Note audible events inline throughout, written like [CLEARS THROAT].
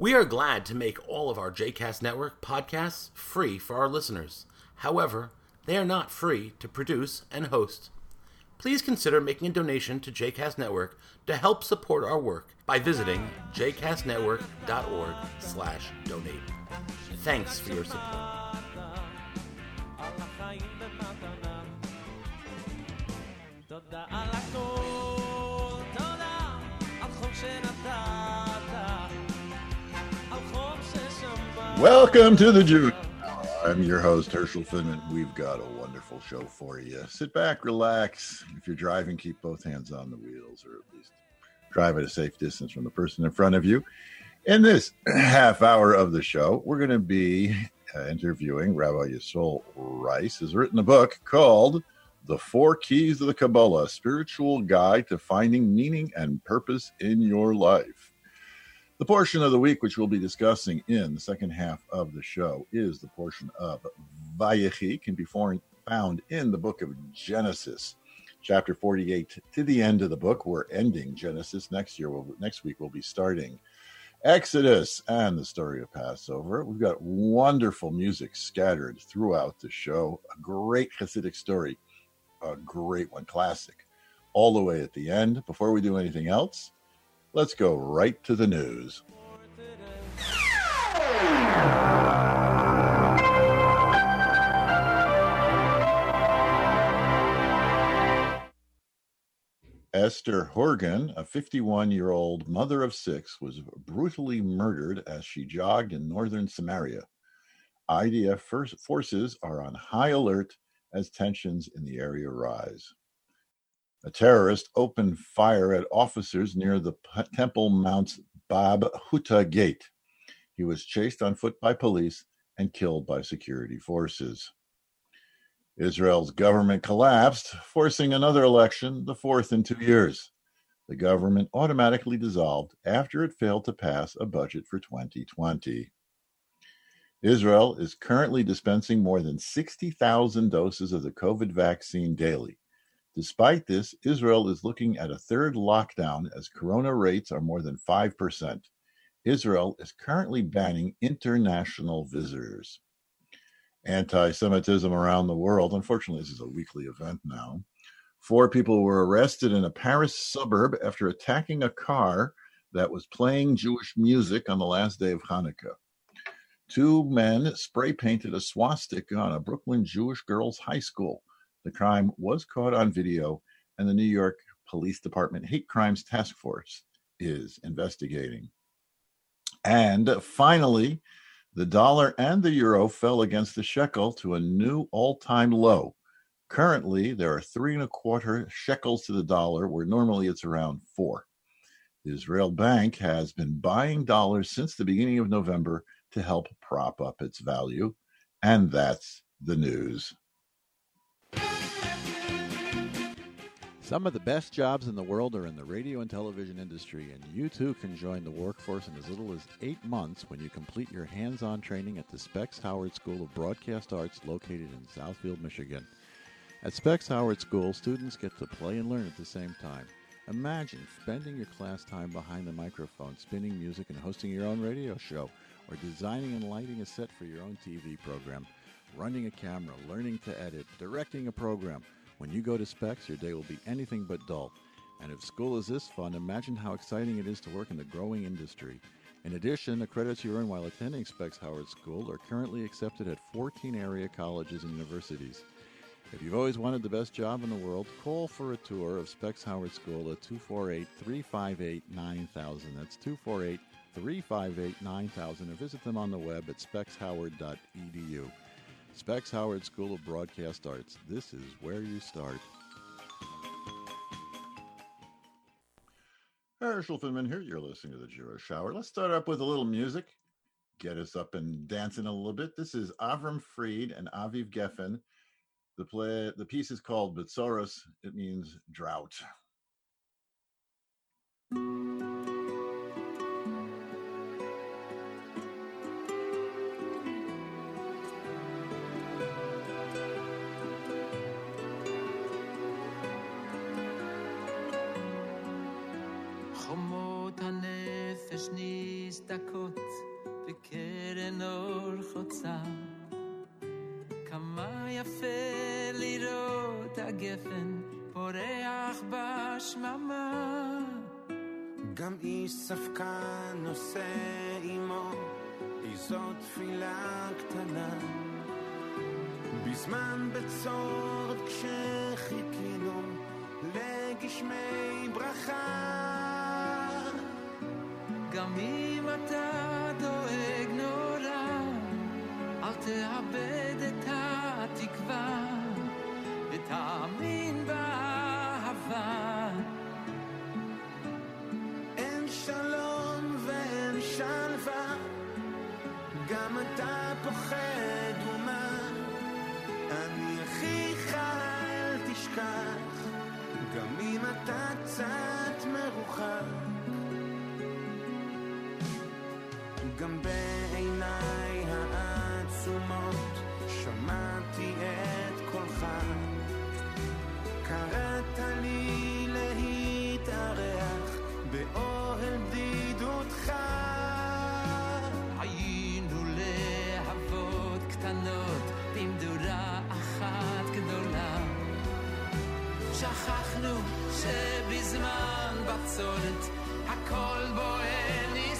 We are glad to make all of our JCast Network podcasts free for our listeners. However, they are not free to produce and host. Please consider making a donation to JCast Network to help support our work by visiting jcastnetwork.org slash donate. Thanks for your support. Welcome to the Hour. I'm your host, Herschel Finman. We've got a wonderful show for you. Sit back, relax. If you're driving, keep both hands on the wheels, or at least drive at a safe distance from the person in front of you. In this [CLEARS THROAT] half hour of the show, we're going to be uh, interviewing Rabbi Yisrael Rice, who's written a book called The Four Keys of the Kabbalah, spiritual guide to finding meaning and purpose in your life. The portion of the week which we'll be discussing in the second half of the show is the portion of Vayechi, can be found in the book of Genesis, chapter 48 to the end of the book. We're ending Genesis next year. We'll, next week we'll be starting Exodus and the story of Passover. We've got wonderful music scattered throughout the show. A great Hasidic story, a great one, classic, all the way at the end. Before we do anything else, let's go right to the news. Esther Horgan, a 51 year old mother of six, was brutally murdered as she jogged in northern Samaria. IDF forces are on high alert as tensions in the area rise. A terrorist opened fire at officers near the Temple Mount's Bab Huta gate. He was chased on foot by police and killed by security forces. Israel's government collapsed, forcing another election, the fourth in two years. The government automatically dissolved after it failed to pass a budget for 2020. Israel is currently dispensing more than 60,000 doses of the COVID vaccine daily. Despite this, Israel is looking at a third lockdown as corona rates are more than 5%. Israel is currently banning international visitors anti Semitism around the world. Unfortunately, this is a weekly event now. Four people were arrested in a Paris suburb after attacking a car that was playing Jewish music on the last day of Hanukkah. Two men spray painted a swastika on a Brooklyn Jewish girls' high school. The crime was caught on video, and the New York Police Department Hate Crimes Task Force is investigating. And finally, the dollar and the euro fell against the shekel to a new all time low. Currently, there are three and a quarter shekels to the dollar, where normally it's around four. The Israel Bank has been buying dollars since the beginning of November to help prop up its value. And that's the news. Some of the best jobs in the world are in the radio and television industry, and you too can join the workforce in as little as eight months when you complete your hands on training at the Specs Howard School of Broadcast Arts located in Southfield, Michigan. At Specs Howard School, students get to play and learn at the same time. Imagine spending your class time behind the microphone, spinning music and hosting your own radio show, or designing and lighting a set for your own TV program, running a camera, learning to edit, directing a program. When you go to Specs, your day will be anything but dull. And if school is this fun, imagine how exciting it is to work in the growing industry. In addition, the credits you earn while attending Specs Howard School are currently accepted at 14 area colleges and universities. If you've always wanted the best job in the world, call for a tour of Specs Howard School at 248 358 9000. That's 248 358 9000 or visit them on the web at specshoward.edu. Specs Howard School of Broadcast Arts. This is where you start. Herschel Finman here. You're listening to the Jewish Hour. Let's start up with a little music. Get us up and dancing a little bit. This is Avram Fried and Aviv Geffen. The play, the piece is called Bitsoros. It means drought. נסתכות בקרן אור חוצה. כמה יפה לראות הגפן פורח בשממה. גם איש ספקן נושא עמו איזו תפילה קטנה. בזמן בצורת כשחיכינו לגשמי ברכה. גם אם אתה דואג נורא, אל תאבד את התקווה, ותאמין באהבה. אין שלום ואין שלווה, גם אתה פוחד ומה? אני אחיך אל תשכח, גם אם אתה קצת מרוחק. גם בעיניי העצומות שמעתי את קולך. קראת לי להתארח באוהל בדידותך. היינו להבות קטנות במדורה אחת גדולה. שכחנו שבזמן בצורת הכל בוער נשרף.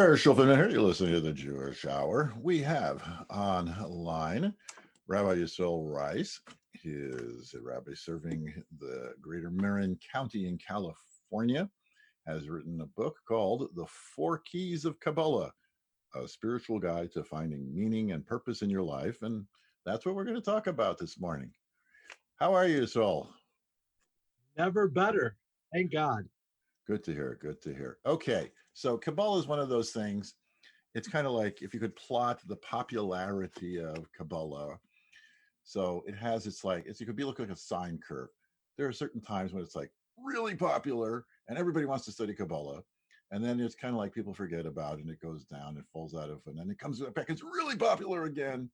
Herschel Finman here. You're listening to the Jewish Hour. We have online Rabbi Yisrael Rice. He is a rabbi serving the greater Marin County in California. Has written a book called The Four Keys of Kabbalah, a spiritual guide to finding meaning and purpose in your life. And that's what we're going to talk about this morning. How are you, Yisrael? Never better. Thank God. Good to hear. Good to hear. Okay. So Kabbalah is one of those things. It's kind of like if you could plot the popularity of Kabbalah. So it has its like it's it could be look like a sine curve. There are certain times when it's like really popular and everybody wants to study Kabbalah. And then it's kind of like people forget about it and it goes down, it falls out of, and then it comes back. It's really popular again.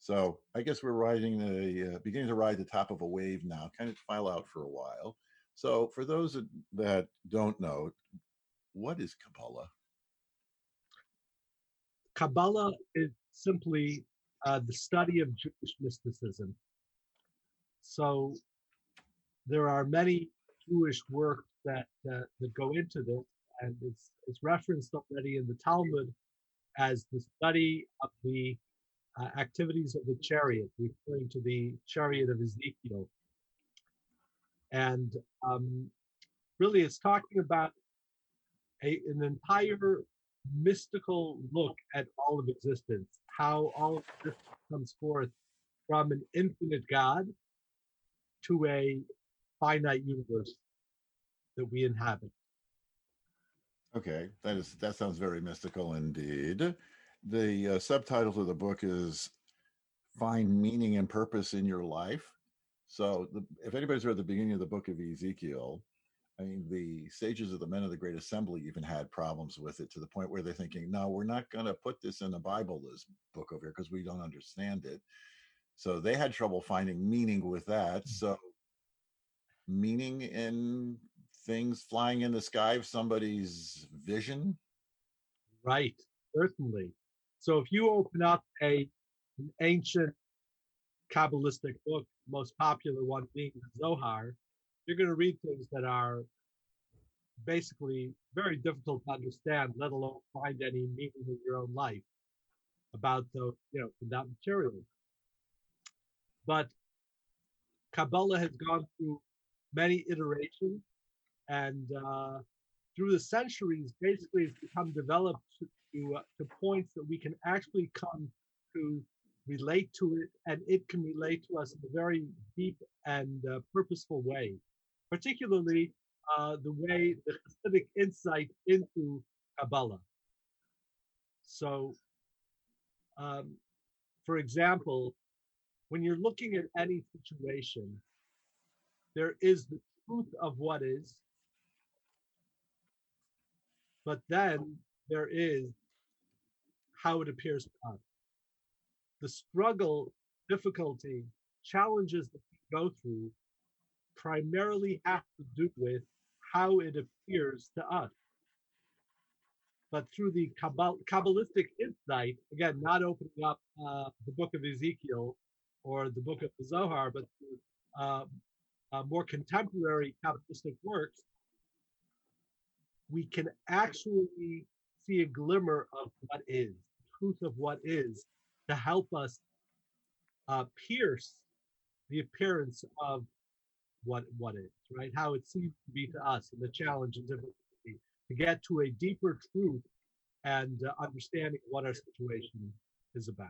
So I guess we're riding the uh, beginning to ride the top of a wave now, kind of file out for a while. So for those that don't know, what is Kabbalah? Kabbalah is simply uh, the study of Jewish mysticism. So there are many Jewish works that that go into this, and it's it's referenced already in the Talmud as the study of the uh, activities of the chariot, referring to the chariot of Ezekiel. And um, really, it's talking about a, an entire mystical look at all of existence, how all of this comes forth from an infinite God to a finite universe that we inhabit. Okay, that is that sounds very mystical indeed. The uh, subtitle to the book is "Find Meaning and Purpose in Your Life." So, the, if anybody's read the beginning of the book of Ezekiel, I mean, the sages of the men of the Great Assembly even had problems with it to the point where they're thinking, "No, we're not going to put this in the Bible, this book over here, because we don't understand it." So they had trouble finding meaning with that. Mm. So, meaning in things flying in the sky of somebody's vision. Right, certainly. So if you open up a an ancient Kabbalistic book, most popular one being the Zohar, you're going to read things that are basically very difficult to understand, let alone find any meaning in your own life about the you know that material. But Kabbalah has gone through many iterations, and uh, through the centuries, basically, it's become developed to uh, to points that we can actually come to relate to it, and it can relate to us in a very deep and uh, purposeful way. Particularly uh, the way the Hasidic insight into Kabbalah. So, um, for example, when you're looking at any situation, there is the truth of what is, but then there is how it appears to us. The struggle, difficulty, challenges that we go through primarily have to do with how it appears to us. But through the Kabbal- Kabbalistic insight, again, not opening up uh, the book of Ezekiel or the book of the Zohar, but uh, uh, more contemporary Kabbalistic works, we can actually see a glimmer of what is, truth of what is, to help us uh, pierce the appearance of what what is, right? How it seems to be to us, and the challenge and difficulty to get to a deeper truth and uh, understanding what our situation is about.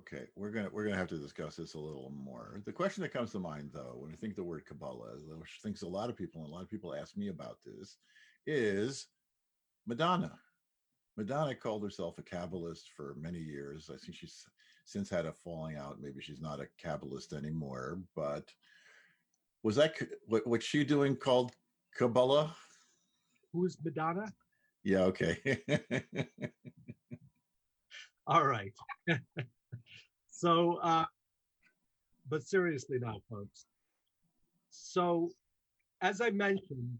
Okay, we're gonna we're gonna have to discuss this a little more. The question that comes to mind, though, when I think the word Kabbalah, which thinks a lot of people, and a lot of people ask me about this, is Madonna. Madonna called herself a Kabbalist for many years. I think she's since had a falling out. Maybe she's not a Kabbalist anymore. But was that what what's she doing called Kabbalah? Who's Madonna? Yeah. Okay. [LAUGHS] All right. [LAUGHS] so, uh, but seriously now, folks. So, as I mentioned,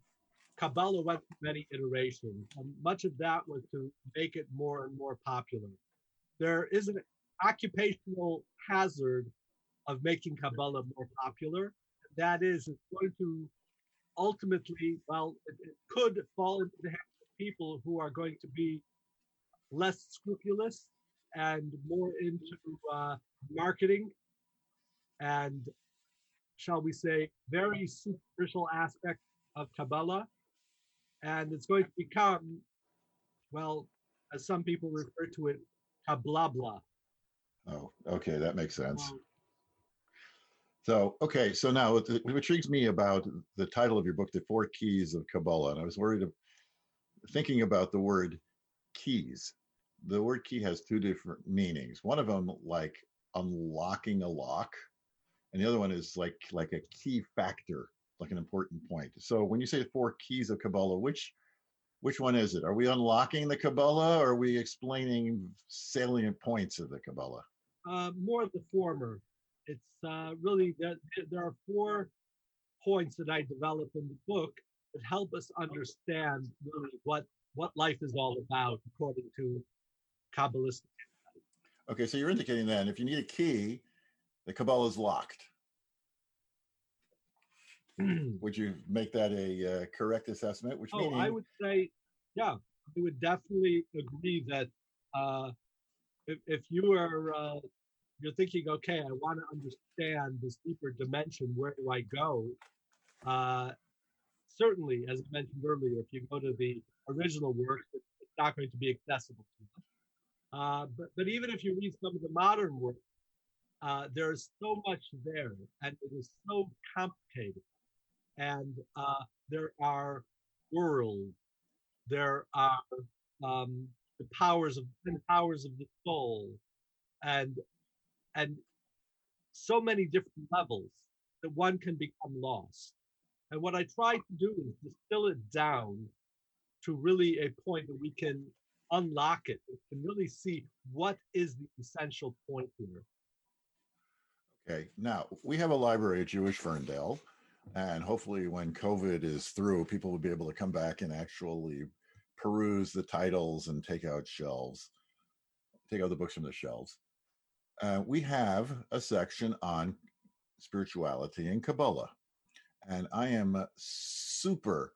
Kabbalah went through many iterations, and much of that was to make it more and more popular. There is an occupational hazard of making Kabbalah more popular. That is, it's going to ultimately, well, it, it could fall into the hands of people who are going to be less scrupulous and more into uh, marketing and, shall we say, very superficial aspect of Kabbalah. And it's going to become, well, as some people refer to it, Kablabla. oh, okay, that makes sense. Well, So, okay, so now what, intrigues me about the title of your book, The Four Keys of Kabbalah, and I was worried of thinking about the word keys. The word key has two different meanings. One of them, like unlocking a lock, and the other one is like like a key factor, like an important point. So, when you say the four keys of Kabbalah, which which one is it? Are we unlocking the Kabbalah, or are we explaining salient points of the Kabbalah? uh, more the former. It's uh, really that there are four points that I develop in the book that help us understand really what what life is all about according to Kabbalistic. Okay, so you're indicating then if you need a key, the Kabbalah is locked. [CLEARS THROAT] Would you make that a uh, correct assessment? Which oh, meaning, I would say yeah, I would definitely agree that uh, if, if you are uh, you're thinking, okay, I want to understand this deeper dimension. Where do I go? Uh, certainly, as I mentioned earlier, if you go to the original work, it's not going to be accessible to them. Uh, but but even if you read some of the modern work, uh, there's so much there, and it is so complicated, and uh, there are worlds, there are um, the powers of ten powers of the soul, and and so many different levels that one can become lost. And what I try to do is distill it down to really a point that we can unlock it, and really see what is the essential point here. Okay, now we have a library at Jewish Ferndale, and hopefully, when COVID is through, people will be able to come back and actually peruse the titles and take out shelves, take out the books from the shelves. Uh, we have a section on spirituality and Kabbalah, and I am super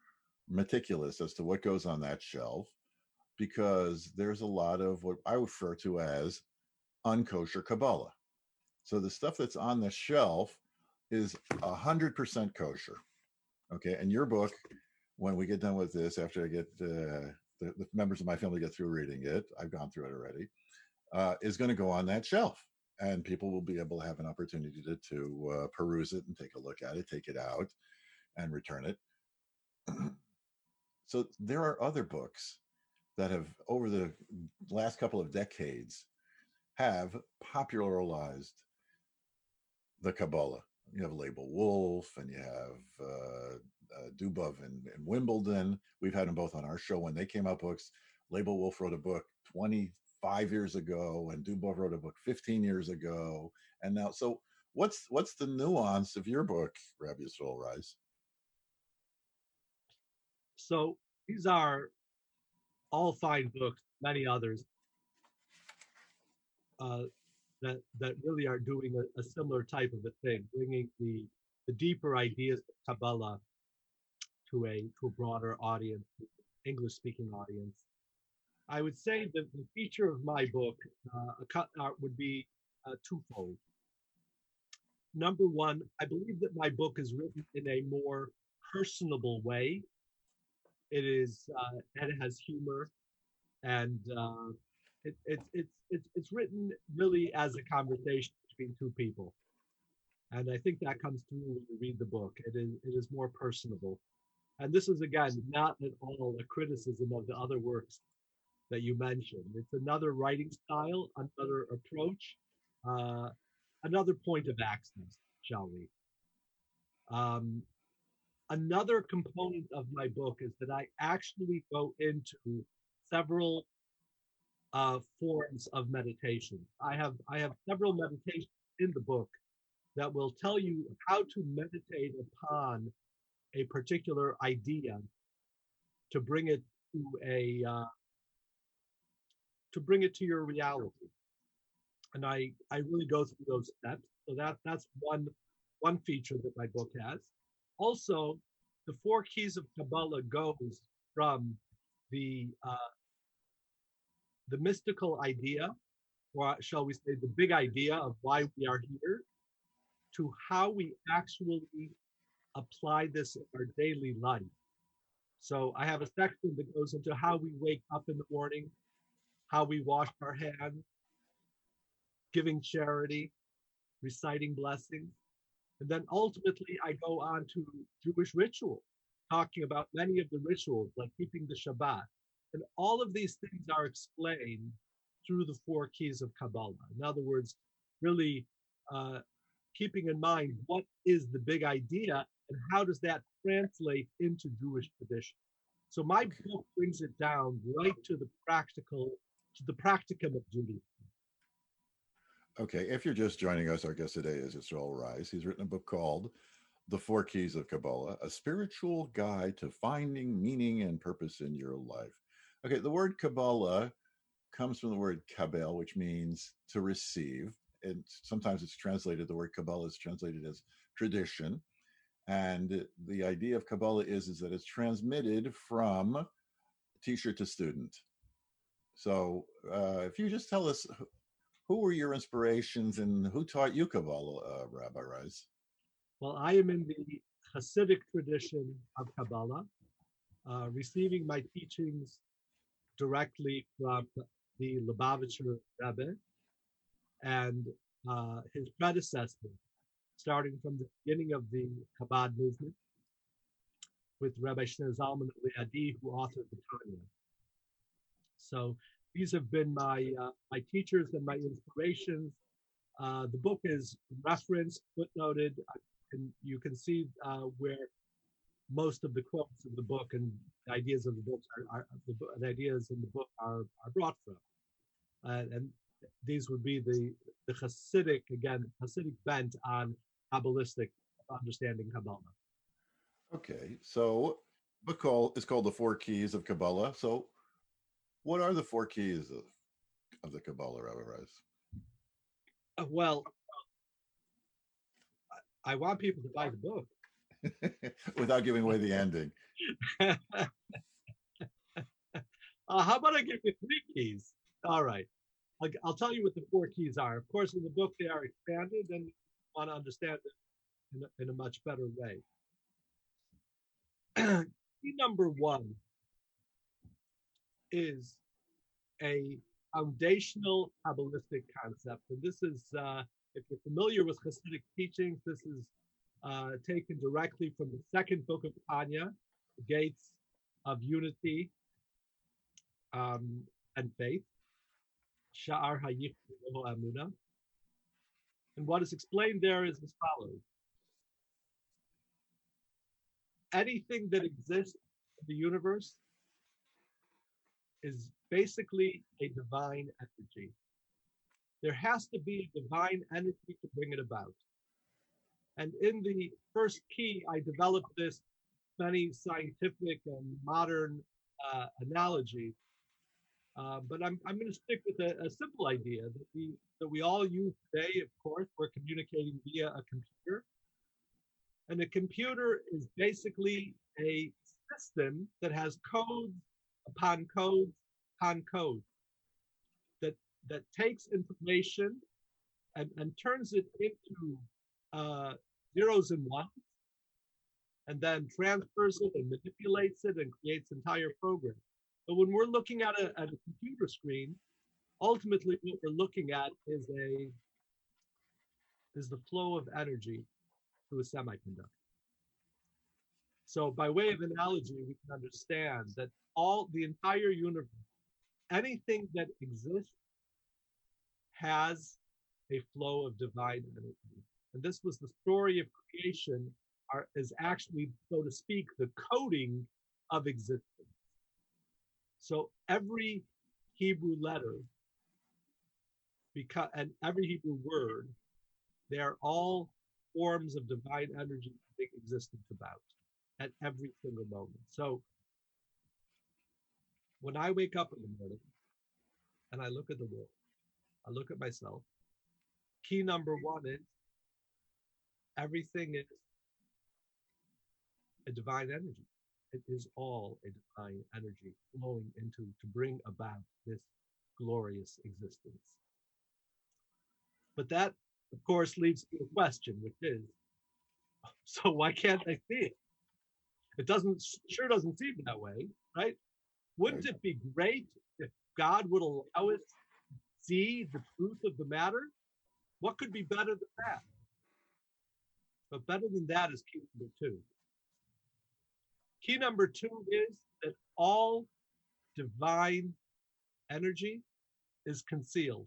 meticulous as to what goes on that shelf because there's a lot of what I refer to as unkosher Kabbalah. So the stuff that's on the shelf is a hundred percent kosher. Okay, and your book, when we get done with this, after I get uh, the, the members of my family get through reading it, I've gone through it already, uh, is going to go on that shelf, and people will be able to have an opportunity to to uh, peruse it and take a look at it, take it out, and return it. so there are other books that have, over the last couple of decades, have popularized the Kabbalah. You have Laibl Wolf and you have uh, uh, Dubov and, and Wimbledon. We've had them both on our show when they came out books. Laibl Wolf wrote a book 25 years ago and Dubov wrote a book 15 years ago. And now, so what's what's the nuance of your book, Rabbi Yisrael Rice? So these are all fine books, many others uh, that that really are doing a, a, similar type of a thing, bringing the the deeper ideas of Kabbalah to a to a broader audience, English speaking audience. I would say that the feature of my book uh, uh, would be uh, twofold. Number one, I believe that my book is written in a more personable way. It is uh, and it has humor, and uh, it, it's it's it's it's written really as a conversation between two people, and I think that comes through when you read the book. It is it is more personable, and this is again not at all a criticism of the other works that you mentioned. It's another writing style, another approach, uh, another point of access, shall we? Um, another component of my book is that I actually go into several uh, forms of meditation. I have I have several meditations in the book that will tell you how to meditate upon a particular idea to bring it to a uh, to bring it to your reality. And I I really go through those steps. So that that's one one feature that my book has. Also, the four keys of Kabbalah goes from the uh, the mystical idea, or shall we say, the big idea of why we are here, to how we actually apply this in our daily life. So I have a section that goes into how we wake up in the morning, how we wash our hands, giving charity, reciting blessings. And then ultimately, I go on to Jewish ritual, talking about many of the rituals, like keeping the Shabbat, and all of these things are explained through the four keys of Kabbalah. In other words, really uh, keeping in mind what is the big idea and how does that translate into Jewish tradition. So my book brings it down right to the practical, to the practicum of Judaism. Okay, if you're just joining us, our guest today is Israel Rice. He's written a book called The Four Keys of Kabbalah, a spiritual guide to finding meaning and purpose in your life. Okay, the word Kabbalah comes from the word kabel, which means to receive. And sometimes it's translated, the word Kabbalah is translated as tradition. And the idea of Kabbalah is, is that it's transmitted from teacher to student. So, uh, if you just tell us who- were your inspirations and who taught you Kabbalah, uh, Rabbi Rice? Well, I am in the Hasidic tradition of Kabbalah, uh, receiving my teachings directly from the Lubavitcher Rebbe and uh, his predecessor, starting from the beginning of the Chabad movement with Rabbi Shneur Zalman Liadi, who authored the Tanya. So these have been my uh, my teachers and my inspirations. Uh, the book is referenced, footnoted, and you can see uh, where most of the quotes of the book and the ideas of the books are, are the, the ideas in the book are, are brought from. Uh, and these would be the the Hasidic again Hasidic bent on Kabbalistic understanding Kabbalah. Okay, so book call is called the Four Keys of Kabbalah. So, what are the four keys of, of the Kabbalah, Rabbi Rice? Uh, Well, I, want people to buy the book. [LAUGHS] Without giving away the ending. uh, how about I give you three keys? All right. I'll, I'll tell you what the four keys are. Of course, in the book, they are expanded and you want to understand it in a, in a much better way. [CLEARS THROAT] Key number one is a foundational Kabbalistic concept. And this is, uh, if you're familiar with Hasidic teachings, this is uh, taken directly from the second book of Tanya, the gates of unity um, and faith. Sha'ar Hayich Amuna. And what is explained there is as follows anything that exists in the universe is basically a divine energy. There has to be a divine energy to bring it about. And in the first key, I developed this many scientific and modern uh, analogy. Uh, but I'm, I'm going to stick with a, a simple idea that we that we all use today. Of course, we're communicating via a computer, and a computer is basically a system that has codes upon code upon code that that takes information and, and turns it into uh, zeros and ones, and then transfers it and manipulates it and creates entire programs. But when we're looking at a, at a computer screen, ultimately what we're looking at is a is the flow of energy through a semiconductor. So by way of analogy, we can understand that all the entire universe, anything that exists has a flow of divine energy. And this was the story of creation, are, is actually, so to speak, the coding of existence. So every Hebrew letter, because and every Hebrew word, they are all forms of divine energy being existence about at every single moment. So when I wake up in the morning and I look at the world, I look at myself, key number one is everything is a divine energy. It is all a divine energy flowing into to bring about this glorious existence. But that, of course, leads to a question, which is [LAUGHS] so why can't I see it? It doesn't sure doesn't seem that way, right? Wouldn't it be great if God would allow us to see the truth of the matter? What could be better than that? But better than that is key number two. Key number two is that all divine energy is concealed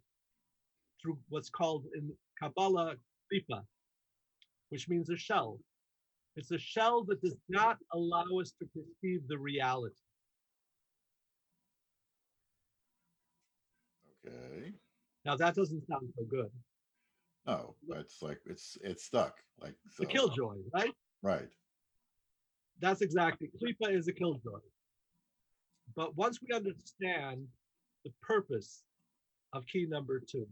through what's called in Kabbalah klipa, which means a shell. It's a shell that does not allow us to perceive the reality. Okay. Now that doesn't sound so good. No, it's like it's it's stuck. Like The so. killjoy, right? Right. That's exactly. Klipa is a killjoy. But once we understand the purpose of key number two,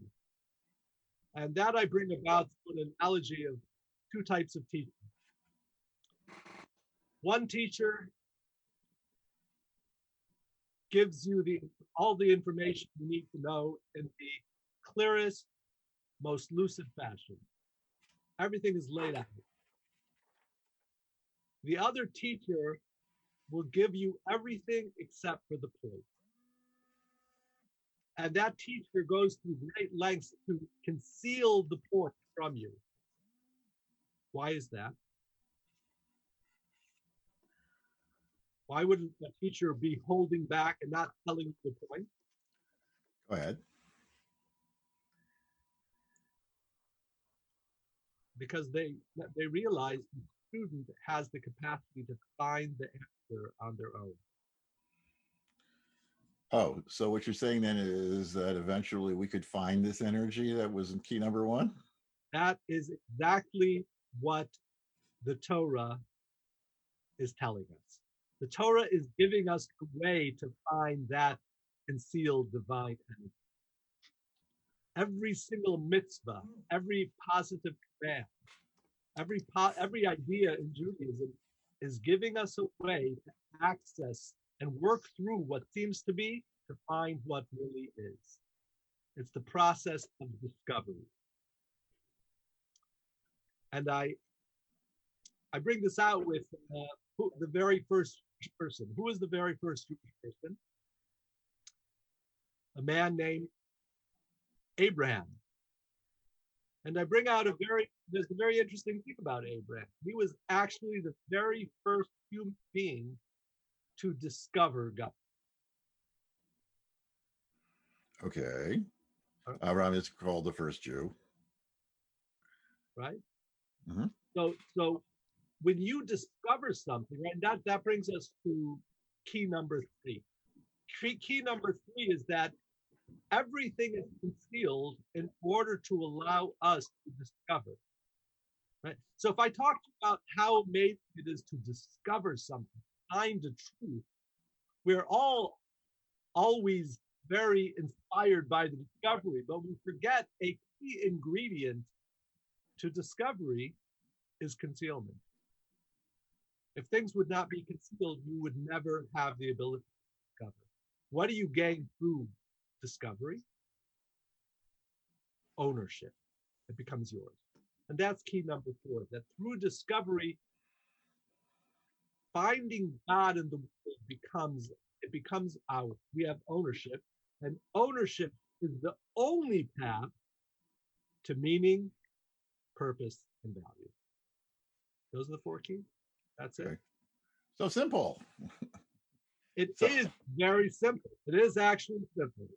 and that I bring about an analogy of two types of teaching. One teacher gives you the all the information you need to know in the clearest, most lucid fashion. Everything is laid out. The other teacher will give you everything except for the point. And that teacher goes through great lengths to conceal the point from you. Why is that? Why would a teacher be holding back and not telling the point? Go ahead. Because they they realize the student has the capacity to find the answer on their own. Oh, so what you're saying then is that eventually we could find this energy that was in key number one? That is exactly what the Torah is telling us. The Torah is giving us a way to find that concealed divine energy. Every single mitzvah, every positive command, every po- every idea in Judaism is giving us a way to access and work through what seems to be to find what really is. It's the process of discovery. And I I bring this out with uh, the very first person. Who is the very first Jewish person? A man named Abraham. And I bring out a very there's a very interesting thing about Abraham. He was actually the very first human being to discover God. Okay. Abraham is called the first Jew. right? Mhm. So, so when you discover something, right, that that brings us to key number three. Key, key number three is that everything is concealed in order to allow us to discover. Right. So, if I talk about how amazing it is to discover something, find the truth, we're all always very inspired by the discovery, but we forget a key ingredient to discovery is concealment. If things would not be concealed, you would never have the ability to discover. What do you gain through discovery? Ownership. It becomes yours. And that's key number four that through discovery, finding God in the world becomes it becomes ours. We have ownership, and ownership is the only path to meaning, purpose, and value. Those are the four keys. That's it. Okay. So simple. [LAUGHS] It is So- very simple. It is actually simple.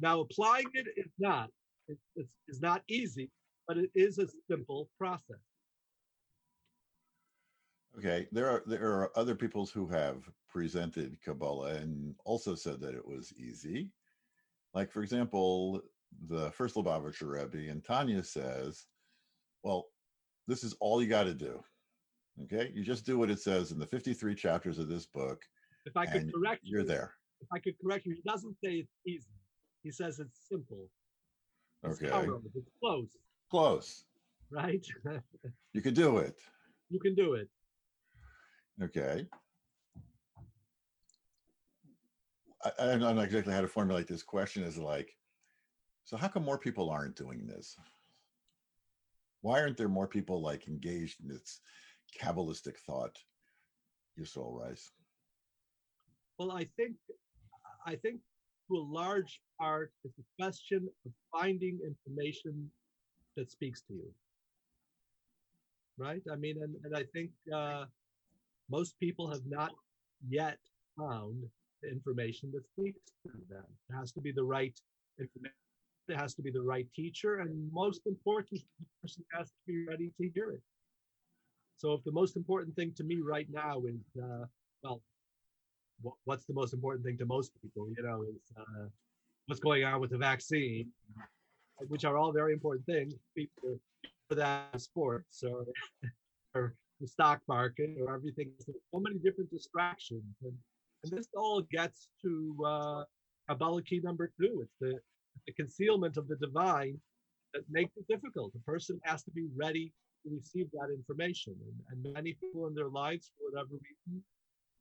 Now, applying it is not. It, it's, it's not easy, but it is a simple process. Okay. There are there are other peoples who have presented Kabbalah and also said that it was easy. Like for example, the first Lubavitcher Rebbe and Tanya says, "Well, this is all you got to do. Okay, you just do what it says in the 53 chapters of this book, If I could correct you're you, there." if I could correct you, he doesn't say it's easy. He says it's simple. It's Okay, tolerable, It's close, close. right? [LAUGHS] You can do it. you can do it. Okay. I, I don't know exactly how to formulate this question. Is like, so how come more people aren't doing this? Why aren't there more people like engaged in this Kabbalistic thought? Yisrael Rice. Well, I think I think to a large part it's a question of finding information that speaks to you. Right? I mean, and, and I think uh, most people have not yet found the information that speaks to them. It has to be the right information. It has to be the right teacher, and most important, the person has to be ready to hear it. So, if the most important thing to me right now is, uh, well, what, what's the most important thing to most people you know is uh, what's going on with the vaccine which are all very important things people for that sports [LAUGHS] or or the stock market or everything. So many different distractions. And, and this all gets to uh Kabbalah key number two. It's the the concealment of the divine that makes it difficult. The person has to be ready receive that information and, and many people in their lives for whatever reason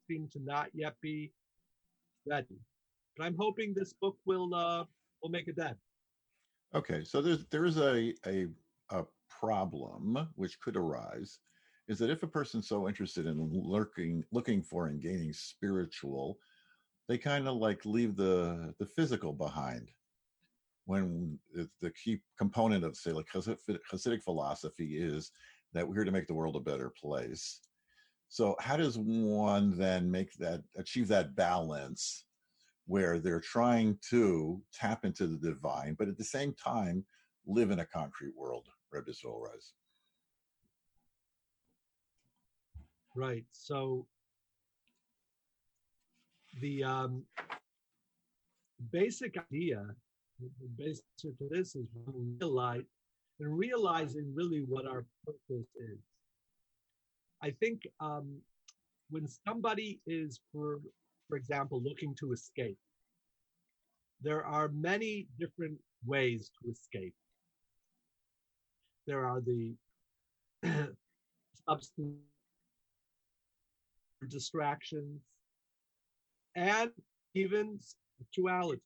seem to not yet be ready. But I'm hoping this book will uh, will make a dent. Okay, so there's there is a a a problem which could arise is that if a person's so interested in lurking looking for and gaining spiritual, they kind of like leave the the physical behind. When the, key component of say like Hasidic philosophy is that we're here to make the world a better place. So how does one then make that achieve that balance where they're trying to tap into the divine, but at the same time live in a concrete world, Rebbe Rice? Right. So the um, basic idea, the basic to this is realize and realizing really what our purpose is. I think um, when somebody is, for for example, looking to escape, there are many different ways to escape. There are the [CLEARS THROAT] substance distractions, and even spirituality.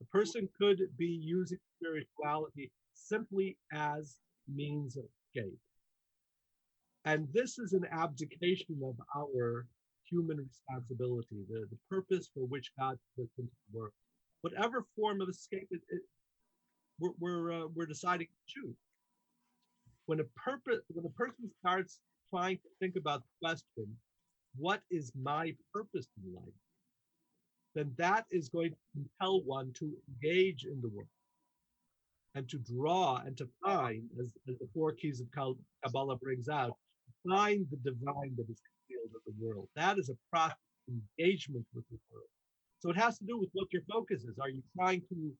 A person could be using spirituality simply as means of escape. And this is an abdication of our human responsibility, the, the purpose for which God put into the world. Whatever form of escape it, it we're we're, uh, we're deciding to choose. When a purpose, when a person starts trying to think about the question, what is my purpose in life? Then that is going to compel one to engage in the world and to draw and to find, as, as the four keys of Kabbalah brings out, find the divine that is concealed in the world. That is a process of engagement with the world. So it has to do with what your focus is. Are you trying to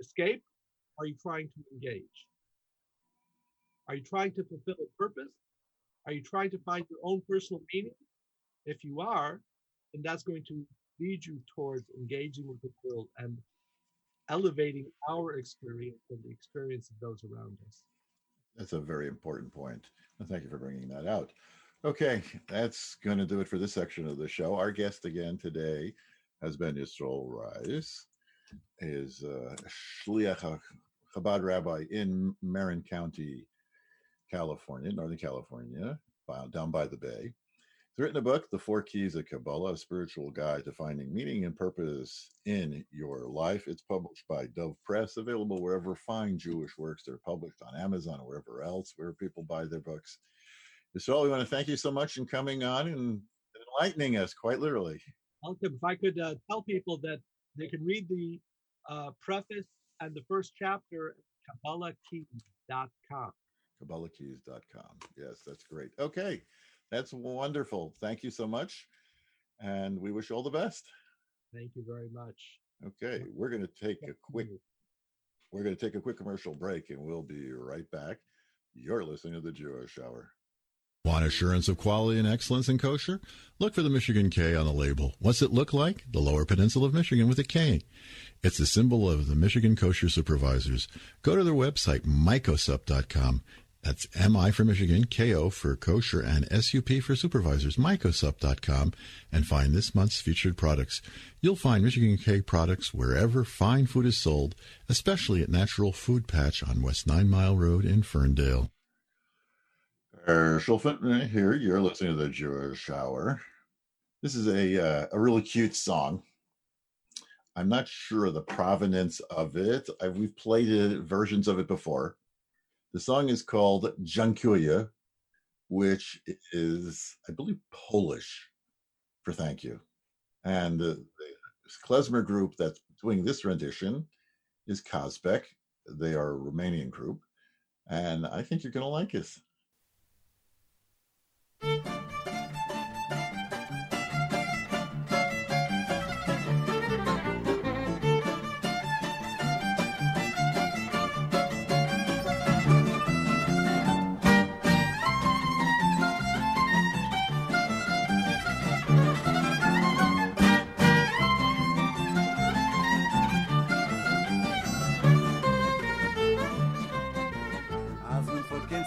escape? Are you trying to engage? Are you trying to fulfill a purpose? Are you trying to find your own personal meaning? If you are, then that's going to lead you towards engaging with the world and elevating our experience and the experience of those around us. That's a very important point. And thank you for bringing that out. Okay, that's going to do it for this section of the show. Our guest again today has been Yisrael Rice, is uh, Shliach Chabad Rabbi in Marin County, California, Northern California, down by the bay. He's written a book, The Four Keys of Kabbalah, a spiritual guide to finding meaning and purpose in your life. It's published by Dove Press, available wherever fine Jewish works are published on Amazon or wherever else where people buy their books. So we want to thank you so much in coming on and enlightening us, quite literally. Welcome. If I could uh, tell people that they can read the uh, preface and the first chapter at KabbalahKeys.com. KabbalahKeys.com. Yes, that's great. Okay. That's wonderful. Thank you so much. And we wish you all the best. Thank you very much. Okay, we're going to take a quick we're going to take a quick commercial break and we'll be right back. You're listening to the Jewish Hour. Want assurance of quality and excellence in kosher? Look for the Michigan K on the label. What's it look like? The Lower Peninsula of Michigan with a K. It's the symbol of the Michigan Kosher Supervisors. Go to their website, mikosup.com, that's MI for Michigan, KO for kosher, and SUP for supervisors. Mikosup.com and find this month's featured products. You'll find Michigan K products wherever fine food is sold, especially at Natural Food Patch on West Nine Mile Road in Ferndale. Herschel Finman here. You're listening to the Jewish Hour. This is a uh, a really cute song. I'm not sure the provenance of it. I, we've played it, versions of it before. The song is called Jankuya, which is, I believe, Polish for thank you. And the, the klezmer group that's doing this rendition is Kazbek. They are a Romanian group. And I think you're going to like this.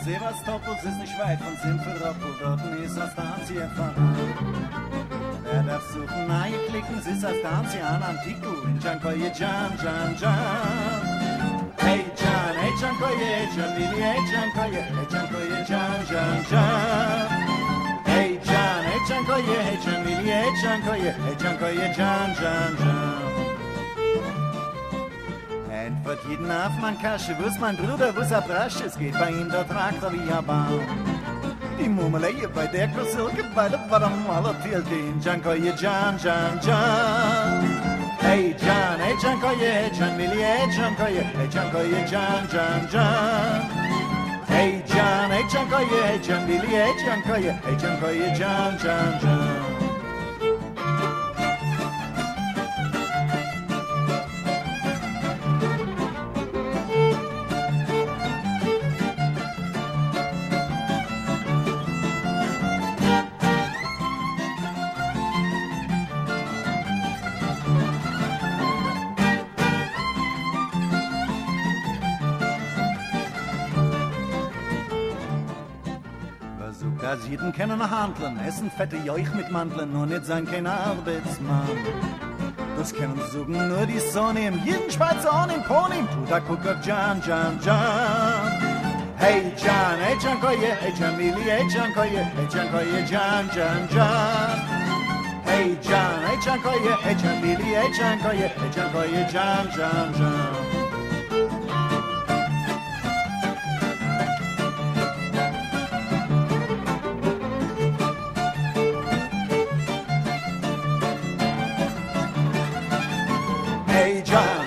Sevastopol ist nicht weit von Simferopol, dort ist das Stanzieverein. Werden darf suchen, neue klicken, sie ist als Tanzi an Antiku, in Janko je Jan, Jan, Jan. Hey Jan, hey Janko je, Jan, Lili, hey Janko je, hey Janko je Jan, Jan, Jan. Hey Jan, hey Janko je, hey Jan, Lili, hey Janko je, hey Janko je Jan, Jan, Jan. Entwort jeden auf man Kasche, wuss mein Bruder, wuss er brasch, es geht bei ihm der Traktor wie er Bahn. Die Mummelei bei der Krosilke, bei der Baramwala fehlt den Janko je Jan, Jan, Jan. Hey Jan, hey Janko je, hey Jan, Millie, hey Janko je, hey Janko je Jan, Jan, Jan. Hey Jan, hey Janko je, hey Jan, Millie, hey Janko je, hey Janko je Jan, Jan, Jan. Jeden kennen handeln, essen fette Joich mit Mandeln, nur nicht sein kein Arbeitsmann. Das können suchen nur die Sonne im jeden Schweizer Ohn im Pony, tu da guck auf Jan, Jan, Jan. Hey Jan, hey Jan Koye, hey Jan Mili, hey Jan Koye, hey Jan Koye, Jan, Jan, Jan. Hey Jan, hey Jan Koye, hey Jan Mili, hey Jan Koye, hey Jan Koye, Jan, Jan, Jan.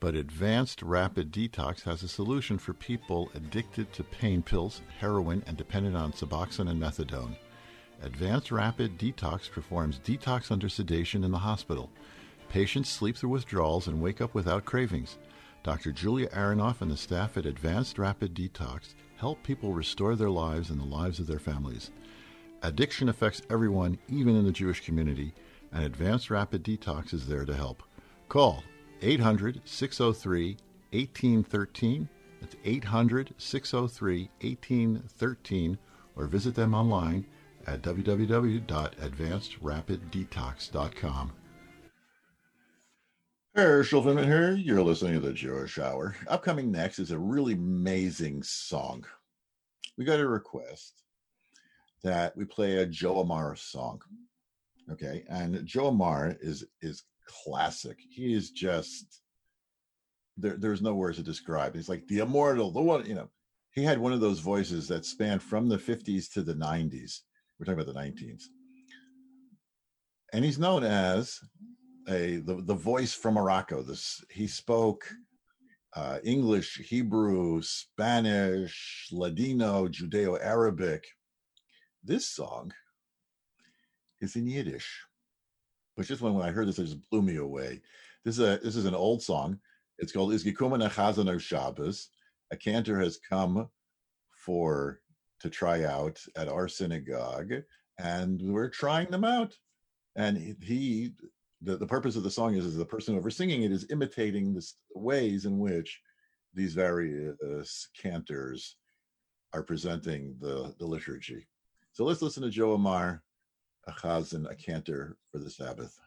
but Advanced Rapid Detox has a solution for people addicted to pain pills, heroin, and dependent on Suboxone and Methadone. Advanced Rapid Detox performs detox under sedation in the hospital. Patients sleep through withdrawals and wake up without cravings. Dr. Julia Aronoff and the staff at Advanced Rapid Detox help people restore their lives and the lives of their families. Addiction affects everyone, even in the Jewish community, and Advanced Rapid Detox is there to help. Call 800 603 1813. That's 800 603 1813, or visit them online at www.advancedrapiddetox.com. Herschel Finman here. You're listening to the Jewish Hour. Upcoming next is a really amazing song. We got a request that we play a Joe Amar song. Okay, and Joe Amar is is classic. He is just there. There's no words to describe. He's like the immortal, the one. You know, he had one of those voices that spanned from the 50s to the 90s. We're talking about the 19s, and he's known as a the, the voice from Morocco. This he spoke uh, English, Hebrew, Spanish, Ladino, Judeo Arabic. This song is in Yiddish, which is when when I heard this, it just blew me away. This is a this is an old song. It's called Is Gekumen Chazaner Shabbos. A cantor has come for to try out at our synagogue, and we're trying them out. And he, he the, the purpose of the song is, is the person over singing it is imitating the ways in which these various cantors are presenting the, the liturgy. So let's listen to Joe Amar, a chazan, a cantor for the Sabbath.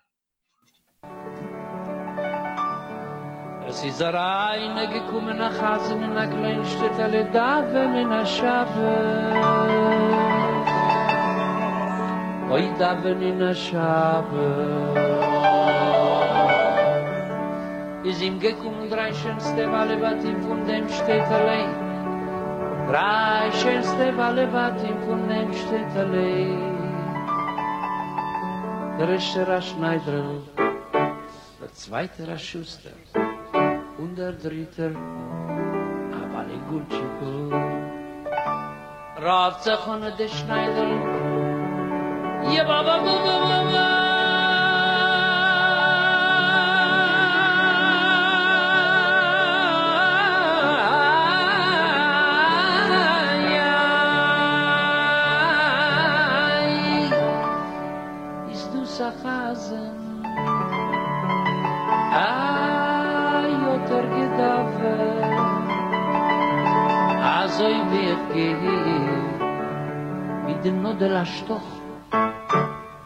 Es iz ara in ge a khazn in a klein shtet al da men a shav. Oy dave ve a shav. Iz im ge drei shenste vale vat fun dem shtet al. Drei shenste vale vat fun dem shtet. Der erste war Schneider, der zweite war Schuster. und der dritte ne Gutschiko. Rav zechon de Schneider, je baba baba baba. a stoch.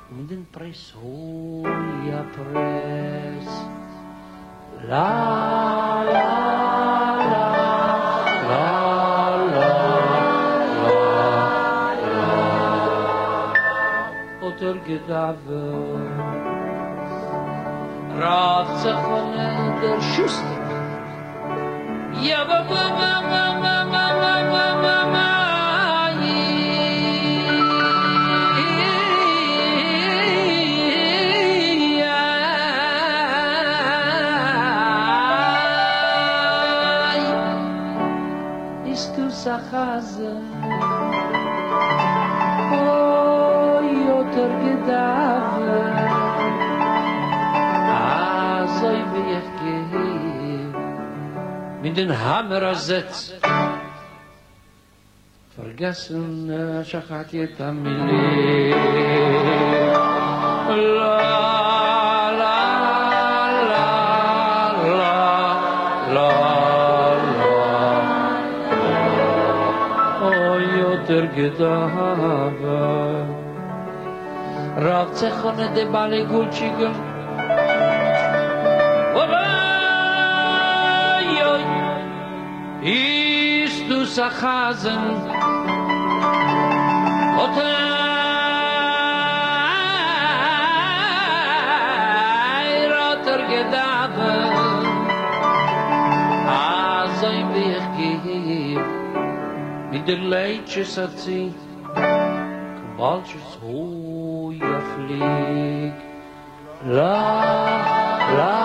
Und den Press hol ja Press la la der gedaver rat ze der shustik Ja, ba ba ba ba den hammer zet. Vergessen شخات يتملي لا لا لا لا لا لا يوتر قدابا رابطة ist du sachasen Otter mit der leiche satzi bald is ho ja flieg la la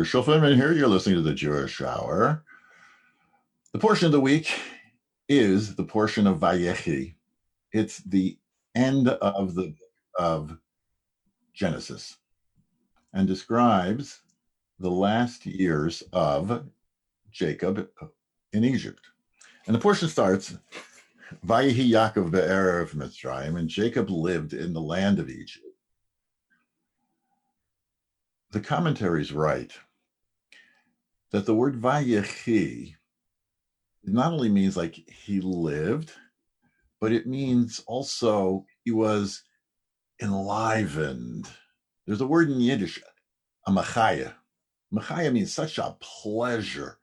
Herschel here. You're listening to the Jewish Hour. The portion of the week is the portion of Vayechi. It's the end of the of Genesis and describes the last years of Jacob in Egypt. And the portion starts Vayechi Yaakov b'eretz Mitzrayim, and Jacob lived in the land of Egypt. The commentaries write that the word Vayechi not only means like he lived, but it means also he was enlivened. There's a word in Yiddish, a machaya. Machaya means such a pleasure.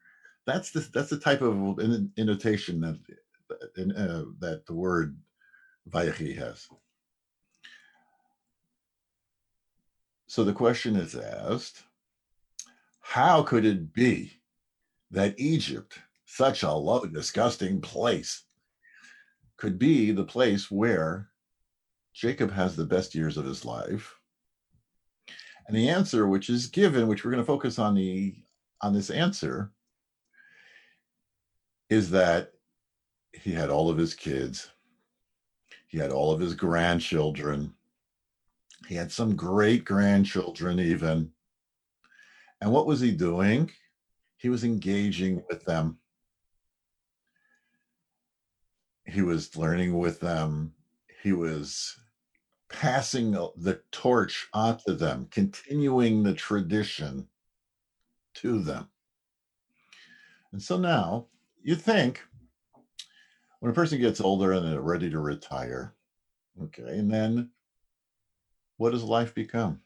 That's the that's the type of innotation that uh, that the word Vayechi has. So the question is asked: How could it be that Egypt, such a low, disgusting place, could be the place where Jacob has the best years of his life? And the answer, which is given, which we're going to focus on the on this answer, is that he had all of his kids. He had all of his grandchildren. He had some great grandchildren, even. And what was he doing? He was engaging with them. He was learning with them. He was passing the torch onto them, continuing the tradition to them. And so now you think when a person gets older and they're ready to retire, okay, and then what does life become?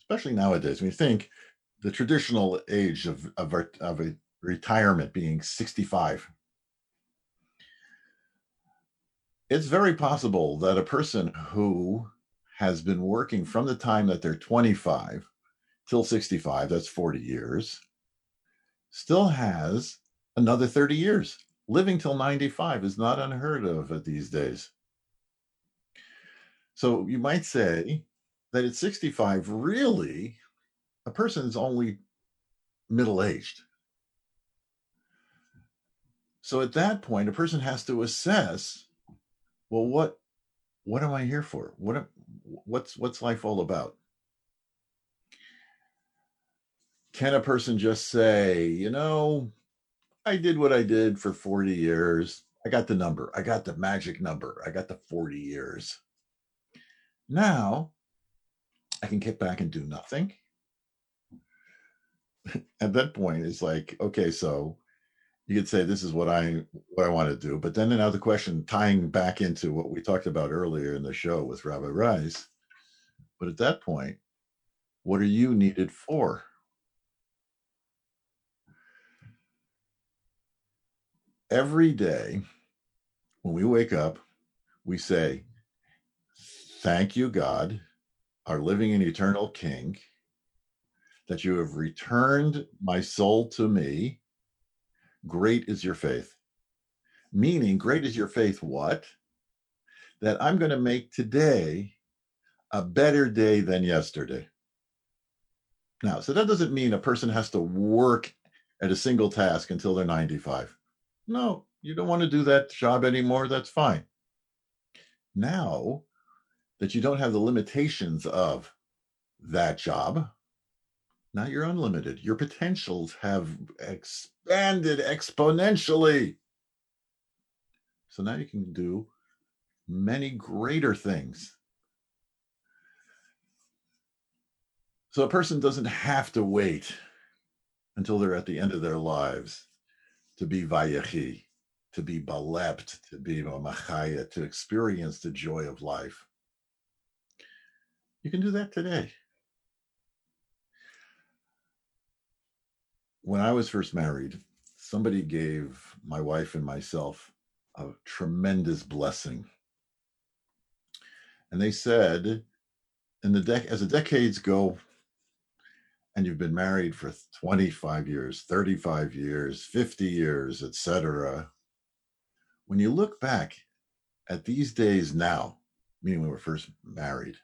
Especially nowadays, you think the traditional age of, of, of a retirement being 65. It's very possible that a person who has been working from the time that they're 25 till 65, that's 40 years, still has another 30 years. Living till 95 is not unheard of these days. So you might say that at 65, really, a person is only middle aged. So at that point, a person has to assess, well, what what am I here for? What what's what's life all about? Can a person just say, you know, I did what I did for 40 years. I got the number. I got the magic number. I got the 40 years. Now I can get back and do nothing. [LAUGHS] At that point, it's like, okay, so you could say this is what I what I want to do. But then another question tying back into what we talked about earlier in the show with Rabbi Rice. But at that point, what are you needed for? Every day when we wake up, we say, Thank you, God, our living and eternal King, that you have returned my soul to me Great is your faith. Meaning, great is your faith, what? That I'm going to make today a better day than yesterday. Now, so that doesn't mean a person has to work at a single task until they're 95. No, you don't want to do that job anymore. That's fine. Now that you don't have the limitations of that job, now you're unlimited. Your potentials have expanded exponentially. So now you can do many greater things. So a person doesn't have to wait until they're at the end of their lives to be vayechi, to be balept, to be machaya, to experience the joy of life. You can do that today. When I was first married, somebody gave my wife and myself a tremendous blessing. And they said, in the dec- as the decades go, and you've been married for 25 years, 35 years, 50 years, etc. When you look back at these days now, meaning when we were first married,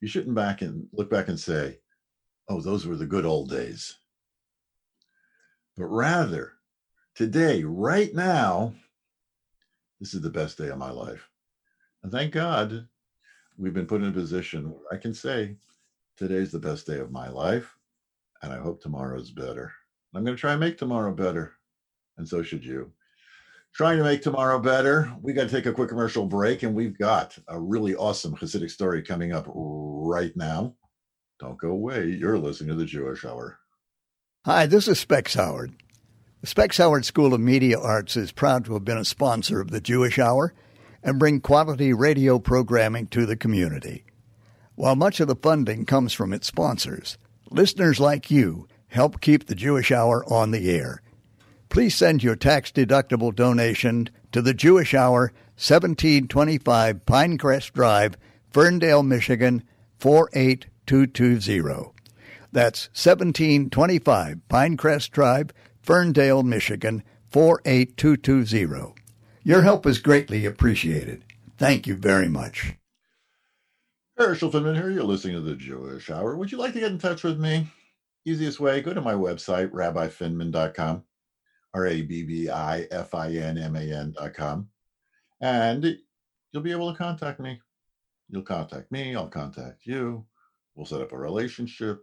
you shouldn't back and look back and say, "Oh, those were the good old days." But rather today, right now, this is the best day of my life. And thank God we've been put in a position where I can say, today's the best day of my life, and I hope tomorrow's better. I'm going to try and make tomorrow better, and so should you. Trying to make tomorrow better, we got to take a quick commercial break, and we've got a really awesome Hasidic story coming up right now. Don't go away. You're listening to the Jewish Hour. Hi, this is Specs Howard. The Specs Howard School of Media Arts is proud to have been a sponsor of the Jewish Hour and bring quality radio programming to the community. While much of the funding comes from its sponsors, listeners like you help keep the Jewish Hour on the air. Please send your tax deductible donation to the Jewish Hour, 1725 Pinecrest Drive, Ferndale, Michigan 48220. That's 1725 Pinecrest Drive, Ferndale, Michigan 48220. Your help is greatly appreciated. Thank you very much. Herschel Finman here. You're listening to the Jewish Hour. Would you like to get in touch with me? Easiest way, go to my website, rabbifinman.com, R A B B I F I N M A N.com. And you'll be able to contact me. You'll contact me, I'll contact you. We'll set up a relationship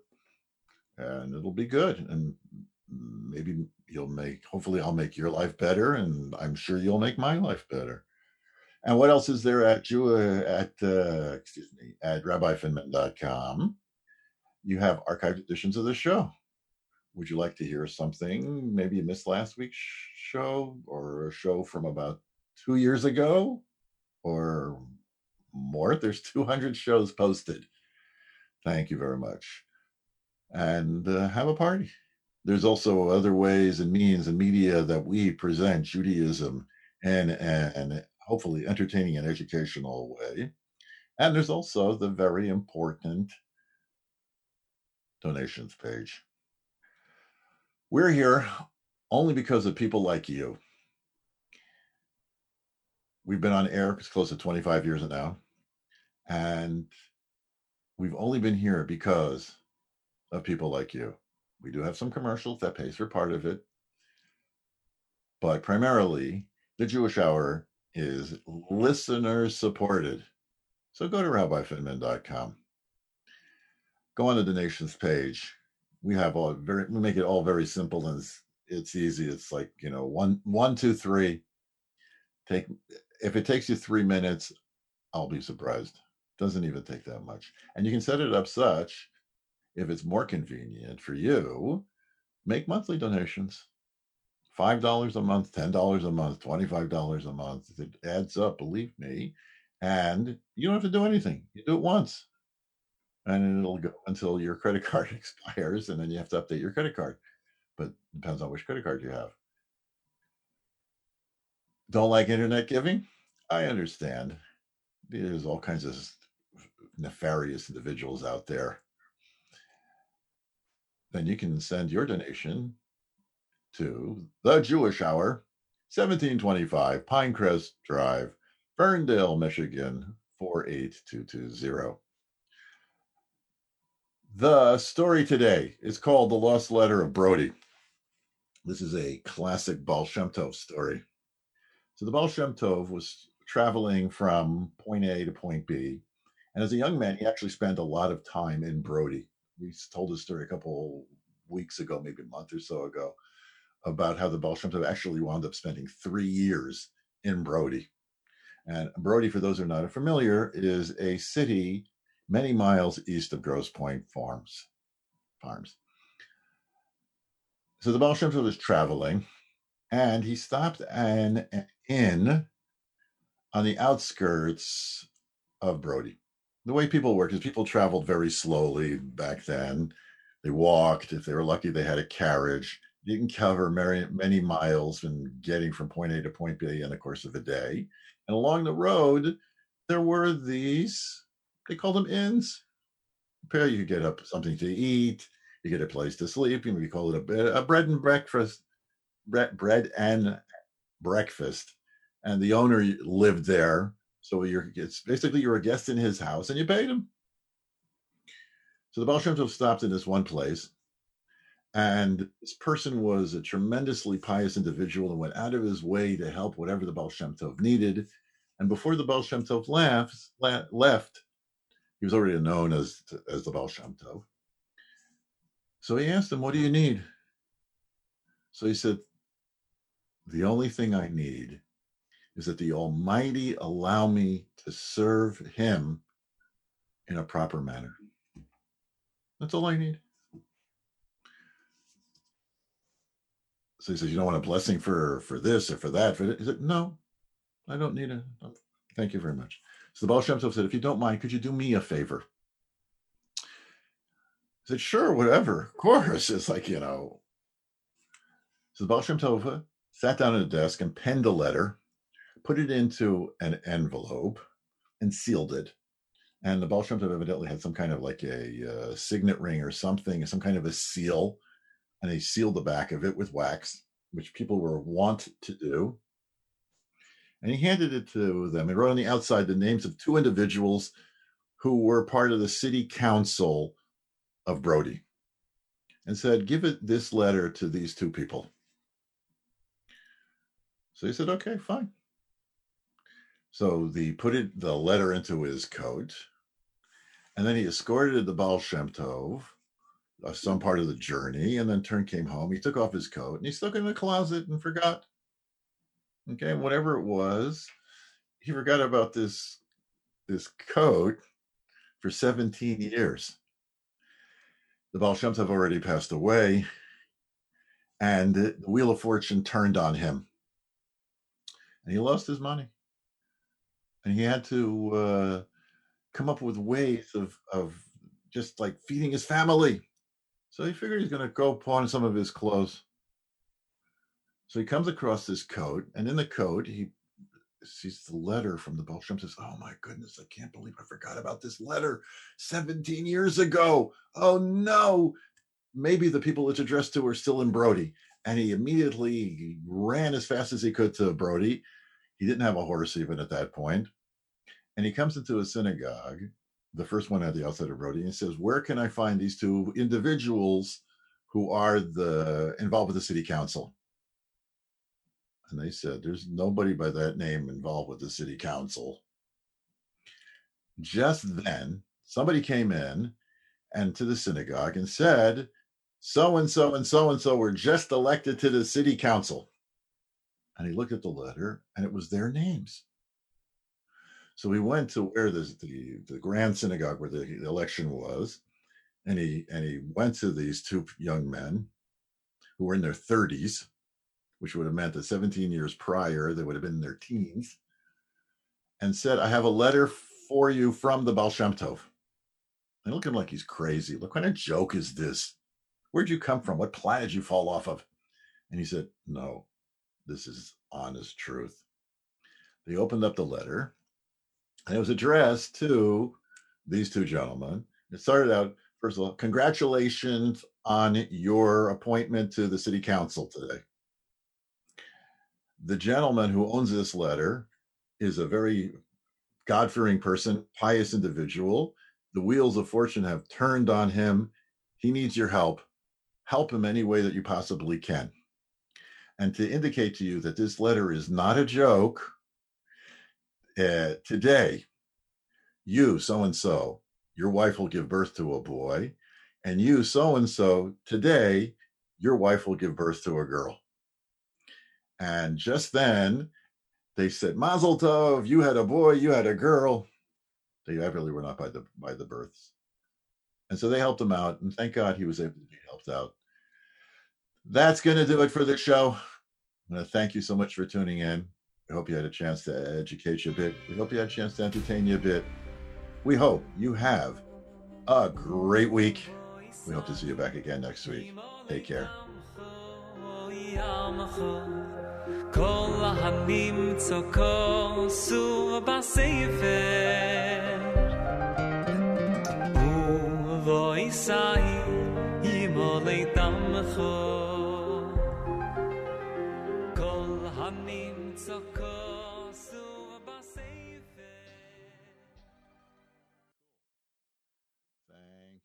and it'll be good. And maybe you'll make, hopefully, I'll make your life better. And I'm sure you'll make my life better. And what else is there at Jew at uh, excuse me at rabbifinman.com? You have archived editions of the show. Would you like to hear something? Maybe you missed last week's show or a show from about two years ago or more. There's 200 shows posted. Thank you very much. And uh, have a party. There's also other ways and means and media that we present Judaism and and hopefully entertaining and educational way. And there's also the very important donations page. We're here only because of people like you. We've been on air, it's close to 25 years now. And we've only been here because of people like you. We do have some commercials that pays for part of it. But primarily, the Jewish Hour is listener supported. So go to rabbifinman.com. Go on to the donations page. We have all very we make it all very simple and it's, it's easy. It's like, you know, one one, two, three. Take if it takes you three minutes, I'll be surprised. Doesn't even take that much. And you can set it up such if it's more convenient for you, make monthly donations five dollars a month, ten dollars a month, twenty-five dollars a month. It adds up, believe me. And you don't have to do anything. You do it once. And it'll go until your credit [LAUGHS] card expires, and then you have to update your credit card. But depends on which credit card you have. Don't like internet giving? I understand. There's all kinds of nefarious individuals out there. Then you can send your donation to The Jewish Hour, 1725 Pinecrest Drive, Ferndale, Michigan, 48220. The story today is called The Lost Letter of Brody. This is a classic Baal Shem Tov story. So the Baal Shem Tov was traveling from point A to point B. And as a young man, he actually spent a lot of time in Brody. We told this story a couple weeks ago, maybe a month or so ago about how the Shem Tov actually wound up spending three years in Brody. And Brody, for those who are not familiar, is a city many miles east of Grosse Pointe Farms. Farms. So the Shem was traveling, and he stopped an, an inn on the outskirts of Brody. The way people work is people traveled very slowly back then. They walked. If they were lucky, they had a carriage you can cover many, many miles in getting from point A to point B in the course of a day. And along the road, there were these, they called them inns. You could get up something to eat, you get a place to sleep, you maybe call it a, a bread and breakfast, bread, bread and breakfast. And the owner lived there. So you're it's basically you're a guest in his house and you paid him. So the Tov stopped in this one place and this person was a tremendously pious individual and went out of his way to help whatever the Baal Shem Tov needed. And before the Baal Shem Tov left, left he was already known as, as the Baal Shem Tov. So he asked him, What do you need? So he said, The only thing I need is that the Almighty allow me to serve Him in a proper manner. That's all I need. So he says, "You don't want a blessing for for this or for that." For he said, "No, I don't need a. Thank you very much." So the Baal Shem Tov said, "If you don't mind, could you do me a favor?" I said, "Sure, whatever. Of course." [LAUGHS] It's like you know. So the Baal Shem Tov sat down at a desk and penned a letter, put it into an envelope, and sealed it. And the Baal Shem Tov evidently had some kind of like a uh, signet ring or something, some kind of a seal and he sealed the back of it with wax, which people were wont to do. And he handed it to them and wrote on the outside the names of two individuals who were part of the city council of Brody and said, Give it this letter to these two people. So he said, Okay, fine. So the put it the letter into his coat, and then he escorted the Baal Shem Tov uh, some part of the journey, and then Turn came home. He took off his coat and he stuck it in the closet and forgot. Okay, whatever it was, he forgot about this this coat for 17 years. The Baal Shem Tov already passed away, and the Wheel of Fortune turned on him, and he lost his money, and he had to uh, come up with ways of of just like feeding his family. So he figured he's going to go pawn some of his clothes. So he comes across this coat, and in the coat he sees the letter from the Tov, says, "Oh my goodness, I can't believe I forgot about this letter 17 years ago. Oh no, maybe the people it's addressed to are still in Brody." And he immediately ran as fast as he could to Brody. He didn't have a horse even at that point, and he comes into a synagogue, the first one at the outside of Brody, and says, "Where can I find these two individuals who are the involved with the city council?" And they said, There's nobody by that name involved with the city council. Just then, somebody came in and to the synagogue and said, So and so and so and so were just elected to the city council. And he looked at the letter and it was their names. So he went to where the, the, the grand synagogue where the the election was, and he and he went to these two young men who were in their 30s which would have meant that 17 years prior, they would have been in their teens, and said, I have a letter for you from the Baal Shem Tov. And look at him like he's crazy. Look, what kind of joke is this? Where'd you come from? What planet did you fall off of? And he said, No, this is honest truth. They opened up the letter, and it was addressed to these two gentlemen. It started out, first of all, congratulations on your appointment to the city council today the gentleman who owns this letter is a very God fearing person, pious individual. The wheels of fortune have turned on him. He needs your help. Help him any way that you possibly can. And to indicate to you that this letter is not a joke, uh, today, you, so and so, your wife will give birth to a boy, and you, so and so, today, your wife will give birth to a girl. And just then, they said, Mazel Tov, you had a boy, you had a girl. They really were not by the by the births. And so they helped him out, and thank God he was able to be helped out. That's going to do it for the show I want to thank you so much for tuning in. We hope you had a chance to educate you a bit. We hope you had a chance to entertain you a bit. We hope you have a great week. We hope to see you back again next week. Take care. כל הנמצא כוסו בספר ולא יישאי ימולי דמכו